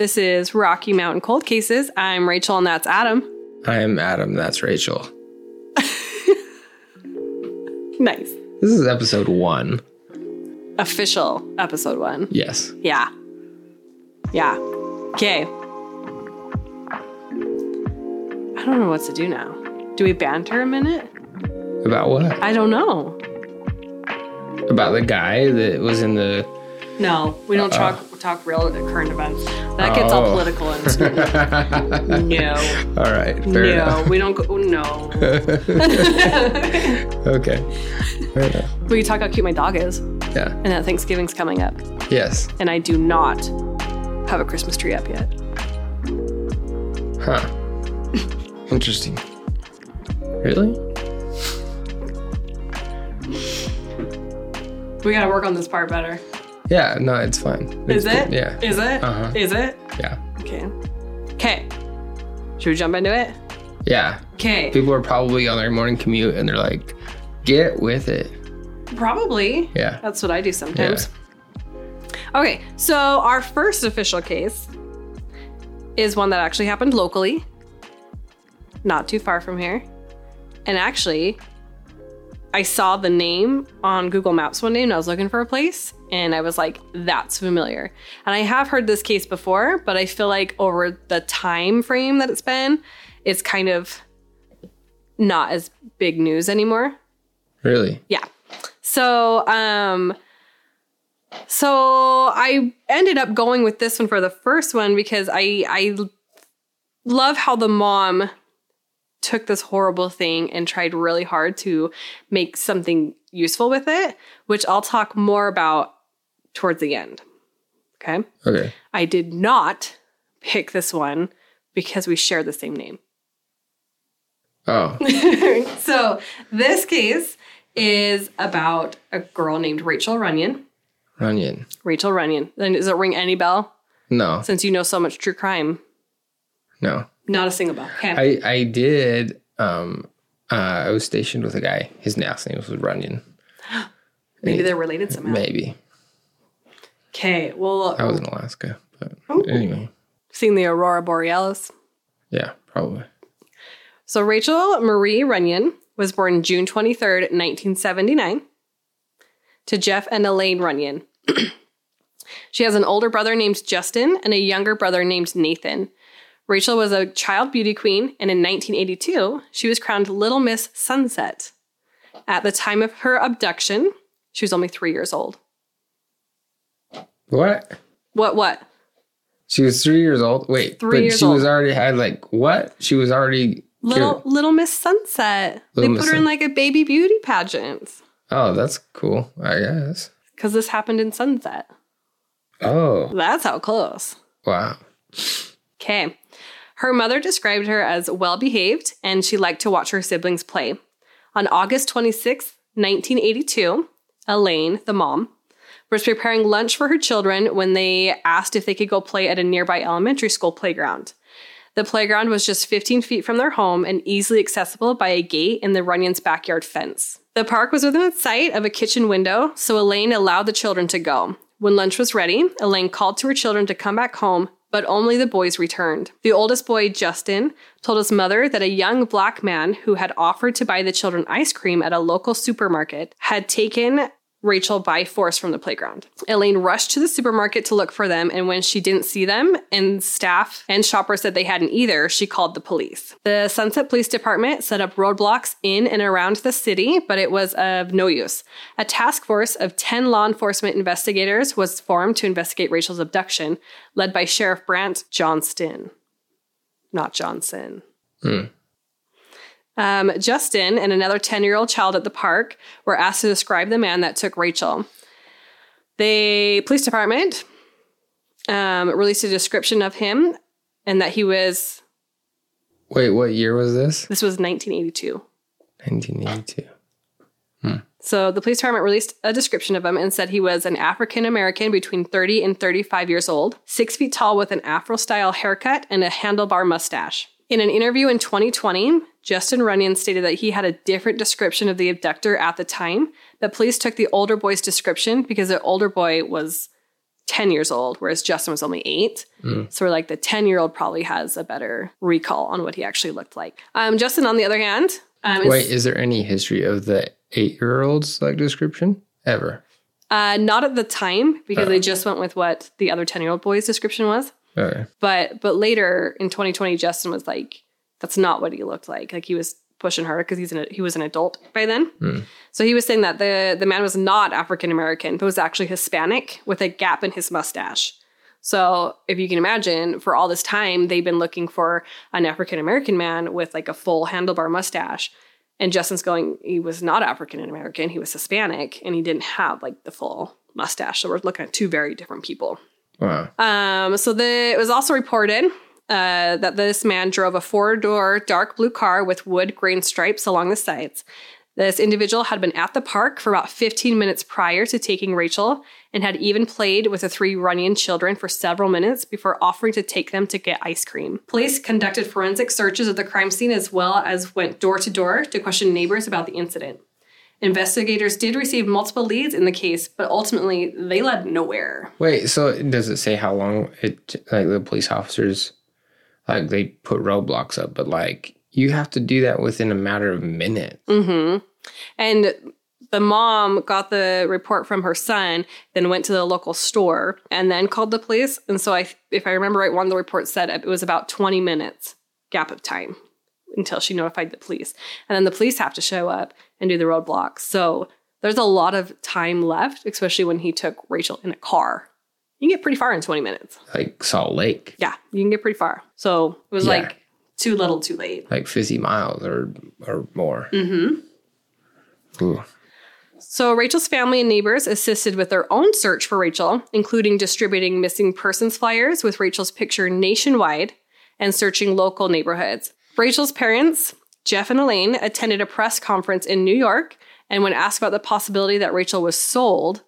This is Rocky Mountain Cold Cases. I'm Rachel and that's Adam. I'm Adam. That's Rachel. Nice. This is episode one. Official episode one. Yes. Yeah. Yeah. Okay. I don't know what to do now. Do we banter a minute? About what? I don't know. About the guy that was in the. No, we don't talk talk real current events. That gets all Oh. political and no. All right. No, enough. we don't go oh, no. Okay. Fair enough. we talk how cute my dog is Yeah. and that Thanksgiving's coming up. Yes. And I do not have a Christmas tree up yet. Huh. Interesting. Really? We gotta work on this part better. Yeah. No, it's fine. Is It's it? good. Yeah. Is it? Uh-huh. Is it? Yeah. Okay. Okay. Should we jump into it? Yeah. Okay. People are probably on their morning commute and they're like, "Get with it." Probably. Yeah. That's what I do sometimes. Okay, so our first official case is one that actually happened locally, not too far from here. And actually, I saw the name on Google Maps one day and I was looking for a place, and I was like, that's familiar. And I have heard this case before, but I feel like over the time frame that it's been, it's kind of not as big news anymore. Really? Yeah. So, um, so I ended up going with this one for the first one because I I love how the mom took this horrible thing and tried really hard to make something useful with it, which I'll talk more about towards the end. Okay? Okay. I did not pick this one because we share the same name. Oh. so, this case is about a girl named Rachael Runyan. Runyan. Rachael Runyan. Then does it ring any bell? No. Since you know so much true crime, No. not a single bell. Okay. I I did. Um, uh, I was stationed with a guy. His last name was Runyon. Maybe they're related somehow. Maybe Okay. Well, I was in Alaska, but Oh. anyway, seen the aurora borealis. yeah, probably. So Rachael Marie Runyan was born June twenty third, nineteen seventy nine, to Jeff and Elaine Runyan. she has an older brother named Justin and a younger brother named Nathan. Rachel was a child beauty queen, and in 1982, she was crowned Little Miss Sunset. At the time of her abduction, she was only three years old. What? What? What? She was three years old. Wait, Three but she was already had like what? She was already Little Little Miss Sunset. Little they Miss put her in like a baby beauty pageant Oh, that's cool. I guess. because this happened in Sunset. Oh, That's how close. wow. Okay. Her mother described her as well behaved and she liked to watch her siblings play. On August 26, 1982, Elaine, the mom, was preparing lunch for her children when they asked if they could go play at a nearby elementary school playground. The playground was just 15 feet from their home and easily accessible by a gate in the Runyan's backyard fence. The park was within sight of a kitchen window, so Elaine allowed the children to go. When lunch was ready, Elaine called to her children to come back home, but only the boys returned. The oldest boy, Justin, told his mother that a young black man who had offered to buy the children ice cream at a local supermarket had taken Rachel by force from the playground. Elaine rushed to the supermarket to look for them, and when she didn't see them, and staff and shoppers said they hadn't either, she called the police. The Sunset Police Department set up roadblocks in and around the city, but it was of no use. A task force of 10 law enforcement investigators was formed to investigate Rachel's abduction, led by Sheriff Brant Johnston. Not Johnson. Hmm. Um, Justin and another 10 year old child at the park were asked to describe the man that took Rachel. The police department um, released a description of him and that he was, Wait, what year was this? this was 1982. 1982. So the police department released a description of him and said he was an African American between 30 and 35 years old, six feet tall with an Afro style haircut and a handlebar mustache. In an interview in 2020, Justin Runyan stated that he had a different description of the abductor at the time, but police took the older boy's description because the older boy was 10 years old, whereas Justin was only eight. So we're like, the 10 year old probably has a better recall on what he actually looked like. Um, Justin, on the other hand, um, is- Wait, is there any history of the eight year old's like description ever? uh, not at the time because they just went with what the other 10 year old boy's description was. Okay. But but later in 2020, Justin was like, that's not what he looked like. Like he was pushing her because he's an he was an adult by then. Hmm. So he was saying that the the man was not African American, but was actually Hispanic with a gap in his mustache. So if you can imagine, for all this time, they've been looking for an African American man with like a full handlebar mustache. And Justin's going, he was not African American, he was Hispanic, and he didn't have like the full mustache. So we're looking at two very different people. Wow. Um, so the, it was also reported uh, that this man drove a four door dark blue car with wood grain stripes along the sides. This individual had been at the park for about 15 minutes prior to taking Rachel and had even played with the three Runyan children for several minutes before offering to take them to get ice cream. Police conducted forensic searches of the crime scene as well as went door to door to question neighbors about the incident. Investigators did receive multiple leads in the case, but ultimately they led nowhere. Wait, so does it say how long it like the police officers like they put roadblocks up, but like you have to do that within a matter of minutes. hmm And the mom got the report from her son, then went to the local store and then called the police. And so, I, if I remember right, one of the reports said it was about 20 minutes gap of time until she notified the police. And then the police have to show up and do the roadblocks. So there's a lot of time left, especially when he took Rachel in a car. You can get pretty far in 20 minutes. Like Salt Lake, Yeah, you can get pretty far. So it was Yeah. like too little, too late. like fifty miles or or more. Mm-hmm. Ooh. So, Rachel's family and neighbors assisted with their own search for Rachel, including distributing missing persons flyers with Rachel's picture nationwide and searching local neighborhoods. Rachel's parents, Jeff and Elaine, attended a press conference in New York, and when asked about the possibility that Rachel was sold,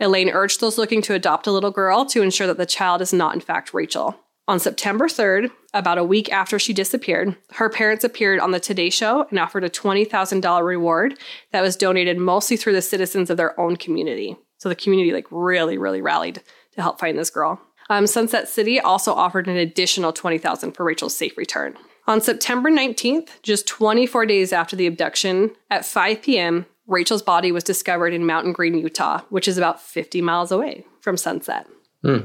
Elaine urged those looking to adopt a little girl to ensure that the child is not, in fact, Rachel. On September 3rd, about a week after she disappeared, her parents appeared on the Today Show and offered a $20,000 reward that was donated mostly through the citizens of their own community. So the community like really, really rallied to help find this girl. Um, Sunset City also offered an additional 20000 for Rachel's safe return. On September 19th, just 24 days after the abduction, at 5 p.m., Rachel's body was discovered in Mountain Green, Utah, which is about 50 miles away from Sunset. Hmm.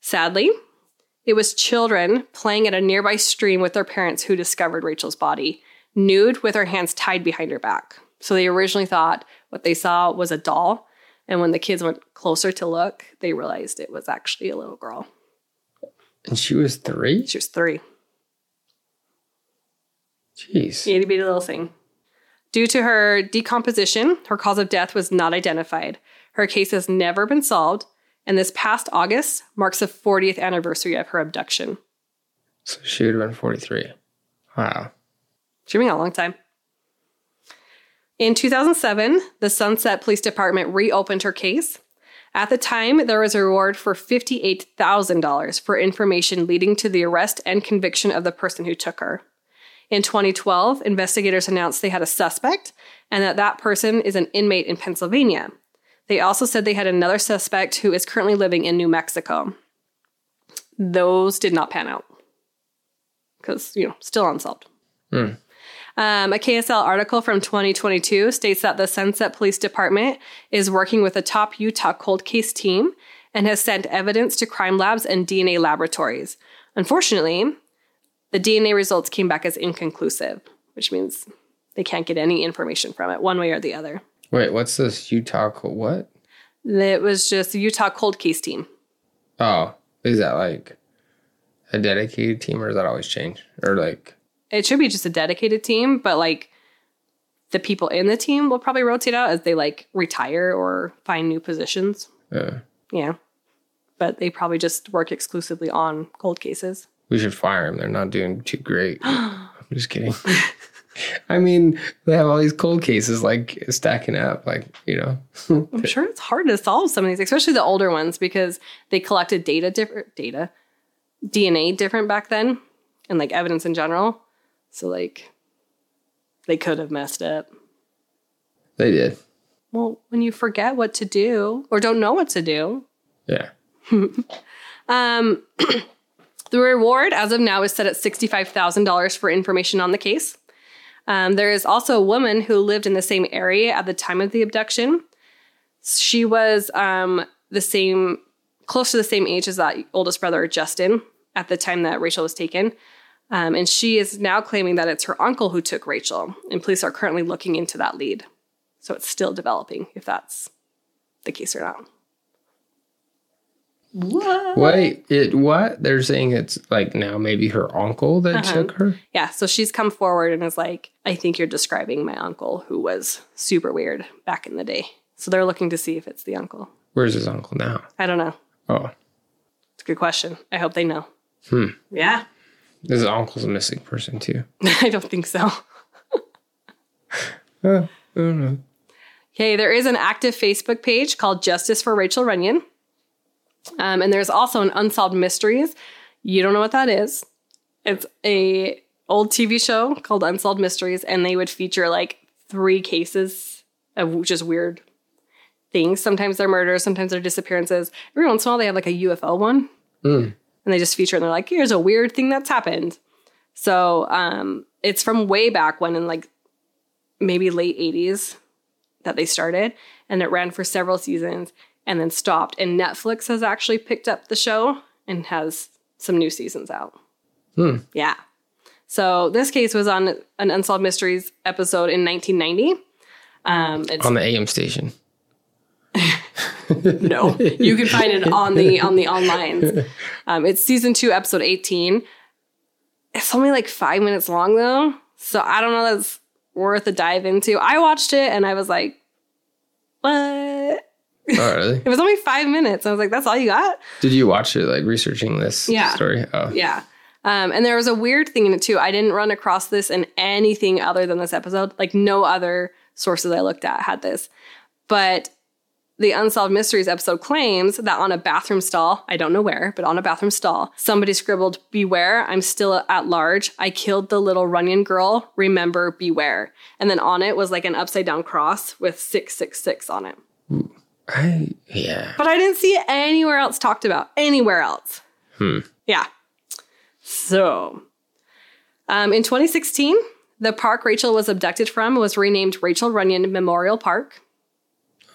Sadly, it was children playing at a nearby stream with their parents who discovered Rachel's body, nude with her hands tied behind her back. So they originally thought what they saw was a doll. And when the kids went closer to look, they realized it was actually a little girl. And she was three? She was three. Jeez. Itty bitty little thing. Due to her decomposition, her cause of death was not identified. Her case has never been solved, and this past August marks the 40th anniversary of her abduction. So she would have been 43. Wow. She's been a long time. In 2007, the Sunset Police Department reopened her case. At the time, there was a reward for $58,000 for information leading to the arrest and conviction of the person who took her. In 2012, investigators announced they had a suspect and that that person is an inmate in Pennsylvania. They also said they had another suspect who is currently living in New Mexico. Those did not pan out because, you know, still unsolved. Hmm. Um, a KSL article from 2022 states that the Sunset Police Department is working with a top Utah cold case team and has sent evidence to crime labs and DNA laboratories. Unfortunately, the DNA results came back as inconclusive, which means they can't get any information from it one way or the other. Wait, what's this Utah? What? It was just the Utah cold case team. Oh, is that like a dedicated team or does that always change? Or like, It should be just a dedicated team, but like the people in the team will probably rotate out as they like retire or find new positions. uh, Yeah. But they probably just work exclusively on cold cases. We should fire them. They're not doing too great. I'm just kidding. I mean, they have all these cold cases like stacking up, like, you know. I'm sure it's hard to solve some of these, especially the older ones, because they collected data different data, DNA different back then, and like evidence in general. So like they could have messed up. they did. Well, when you forget what to do or don't know what to do, Yeah. um, the reward, as of now, is set at $65,000 for information on the case. Um, there is also a woman who lived in the same area at the time of the abduction. She was um, the same, close to the same age as that oldest brother, Justin, at the time that Rachel was taken. Um, and she is now claiming that it's her uncle who took Rachel, and police are currently looking into that lead. So it's still developing if that's the case or not. What? Wait, it what? They're saying it's like now maybe her uncle that Uh-huh. took her. Yeah, so she's come forward and is like, I think you're describing my uncle who was super weird back in the day. So they're looking to see if it's the uncle. Where's his uncle now? I don't know. Oh, It's a good question. I hope they know. Hmm. Yeah. his uncle's a missing person too. I don't think so. Uh, I don't know. Okay, there is an active Facebook page called Justice for Rachael Runyan. Um, and there's also an Unsolved Mysteries. You don't know what that is. It's a old TV show called Unsolved Mysteries, and they would feature like three cases of just weird things. Sometimes they're murders, sometimes they're disappearances. Every once in a while, they have like a UFO one, Mm. and they just feature and they're like, "Here's a weird thing that's happened." So um, it's from way back when, in like maybe late '80s, that they started, and it ran for several seasons and then stopped. And Netflix has actually picked up the show and has some new seasons out. Hmm. Yeah. So this case was on an Unsolved Mysteries episode in 1990. Um, it's On the AM station. no, you can find it on the on the online. Um, it's season two, episode 18. It's only like five minutes long though, so I don't know that's worth a dive into. I watched it and I was like, what? Oh, really? It was only five minutes. I was like, that's all you got? Did you watch it like researching this Yeah. story? Oh, Yeah. Um, and there was a weird thing in it too. I didn't run across this in anything other than this episode. Like no other sources I looked at had this. But the Unsolved Mysteries episode claims that on a bathroom stall, I don't know where, but on a bathroom stall, somebody scribbled, Beware, I'm still at large. I killed the little Runyan girl. Remember, beware. And then on it was like an upside down cross with 666 on it. I yeah. But I didn't see it anywhere else talked about. Anywhere else. Hmm. Yeah. So, um, in 2016, the park Rachel was abducted from was renamed Rachael Runyan Memorial Park.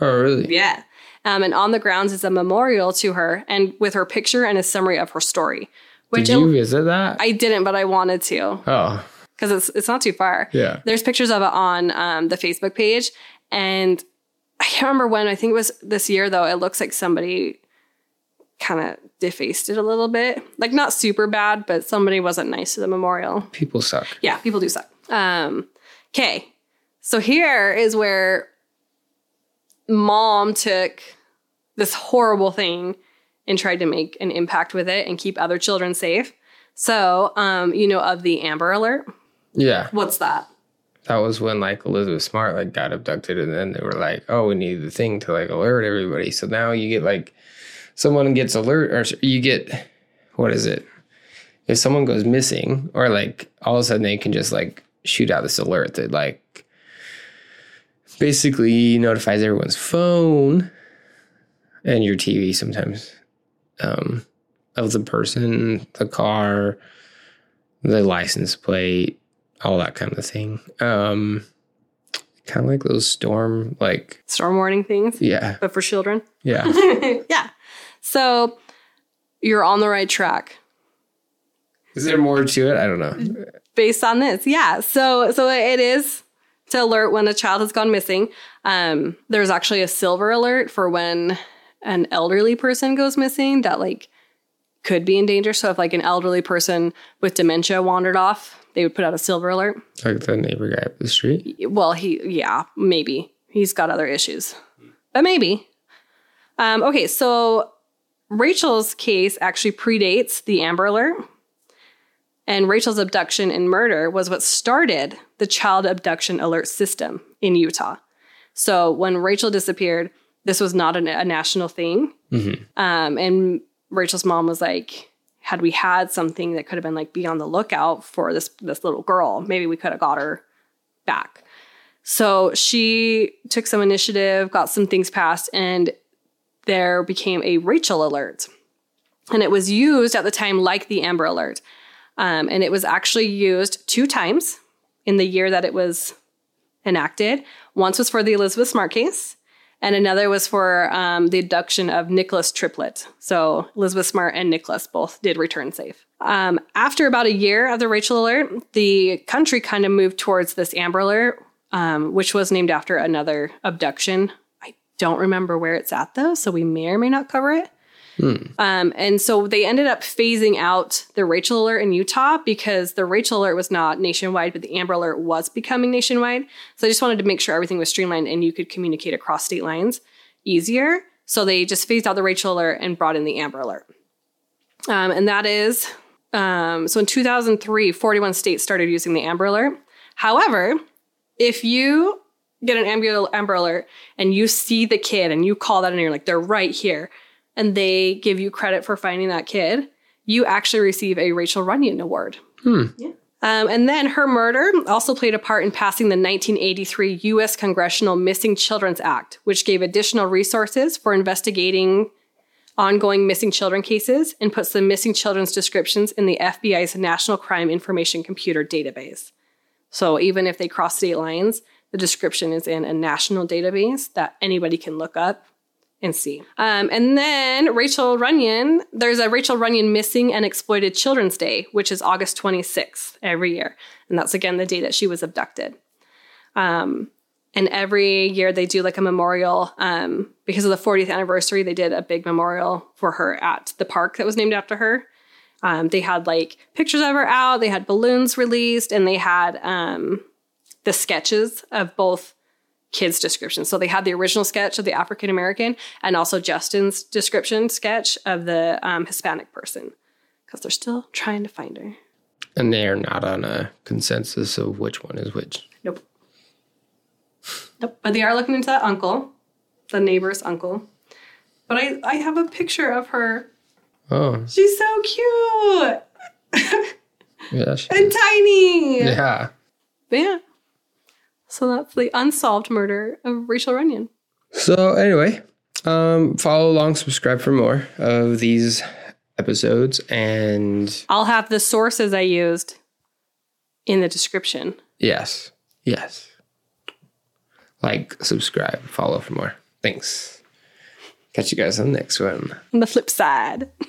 Oh, really? Yeah. Um, and on the grounds is a memorial to her and with her picture and a summary of her story. Which Did you visit that? I didn't, but I wanted to oh, because it's it's not too far. yeah. There's pictures of it on um, the Facebook page, and I can't remember when. I think it was this year though. It looks like somebody kind of defaced it a little bit, like not super bad, but somebody wasn't nice to the memorial. People suck. Yeah, people do suck. Um, okay, so here is where mom took this horrible thing and tried to make an impact with it and keep other children safe. So, um, you know of the Amber Alert. Yeah. What's that? That was when like Elizabeth Smart like got abducted and then they were like, oh, we need the thing to like alert everybody. So now you get like someone gets alert or you get what is it? If someone goes missing or like all of a sudden they can just like shoot out this alert that like basically notifies everyone's phone and your TV sometimes um, of the person, the car, the license plate, all that kind of thing. Um, kind of like those storm, like Storm warning things, yeah, but for children. yeah. yeah. So you're on the right track Is there more to it? I don't know. based on this. Yeah. So so it is to alert when a child has gone missing. Um, there's actually a silver alert for when an elderly person goes missing that like could be in danger. So if like an elderly person with dementia wandered off, they would put out a silver alert. Like the neighbor guy up the street. Well, he, yeah, maybe. He's got other issues, but maybe. Um, okay, so Rachel's case actually predates the Amber Alert. And Rachel's abduction and murder was what started the child abduction alert system in Utah. So when Rachel disappeared, this was not a, a national thing. Mhm. Um, and Rachel's mom was like, had we had something that could have been like, be on the lookout for this this little girl, maybe we could have got her back. So she took some initiative, got some things passed, and there became a Rachel alert. And it was used at the time like the Amber Alert. Um, and it was actually used two times in the year that it was enacted. Once was for the Elizabeth Smart case, and another was for um, the abduction of Nicholas Triplett. So Elizabeth Smart and Nicholas both did return safe. Um, after about a year of the Rachel Alert, the country kind of moved towards this Amber Alert, um, which was named after another abduction. I don't remember where it's at though, so we may or may not cover it. Um, and so they ended up phasing out the Rachel Alert in Utah because the Rachel Alert was not nationwide, but the Amber Alert was becoming nationwide. So I just wanted to make sure everything was streamlined and you could communicate across state lines easier. So they just phased out the Rachel Alert and brought in the Amber Alert. Um, and that is um, so in 2003, 41 states started using the Amber Alert. However, if you get an Amber, Amber Alert and you see the kid and you call that and you're like, they're right here, and they give you credit for finding that kid, you actually receive a Rachael Runyan Award. Yeah. Um, and then her murder also played a part in passing the 1983 U.S. Congressional Missing Children's Act, which gave additional resources for investigating ongoing missing children cases and puts the missing children's descriptions in the FBI's National Crime Information Computer database. So even if they cross state lines, the description is in a national database that anybody can look up and see. Um, and then Rachael Runyan, there's a Rachael Runyan Missing and Exploited Children's Day, which is August 26th every year. And that's again the day that she was abducted. Um, and every year they do like a memorial. Um, because of the 40th anniversary, they did a big memorial for her at the park that was named after her. Um, they had like pictures of her out, they had balloons released, and they had um, the sketches of both kids' descriptions. So they had the original sketch of the African American and also Justin's description sketch of the um, Hispanic person because they're still trying to find her. And they're not on a consensus of which one is which. Nope. Nope. But they are looking into that uncle, the neighbor's uncle. But I, I have a picture of her. Oh, She's so cute yeah. she- and tiny. yeah. But yeah. So that's the unsolved murder of Rachael Runyan. So anyway, um, follow along, subscribe for more of these episodes, and I'll have the sources I used in the description. yes, yes, like, subscribe, follow for more. Thanks. Catch you guys on the next one. On the flip side.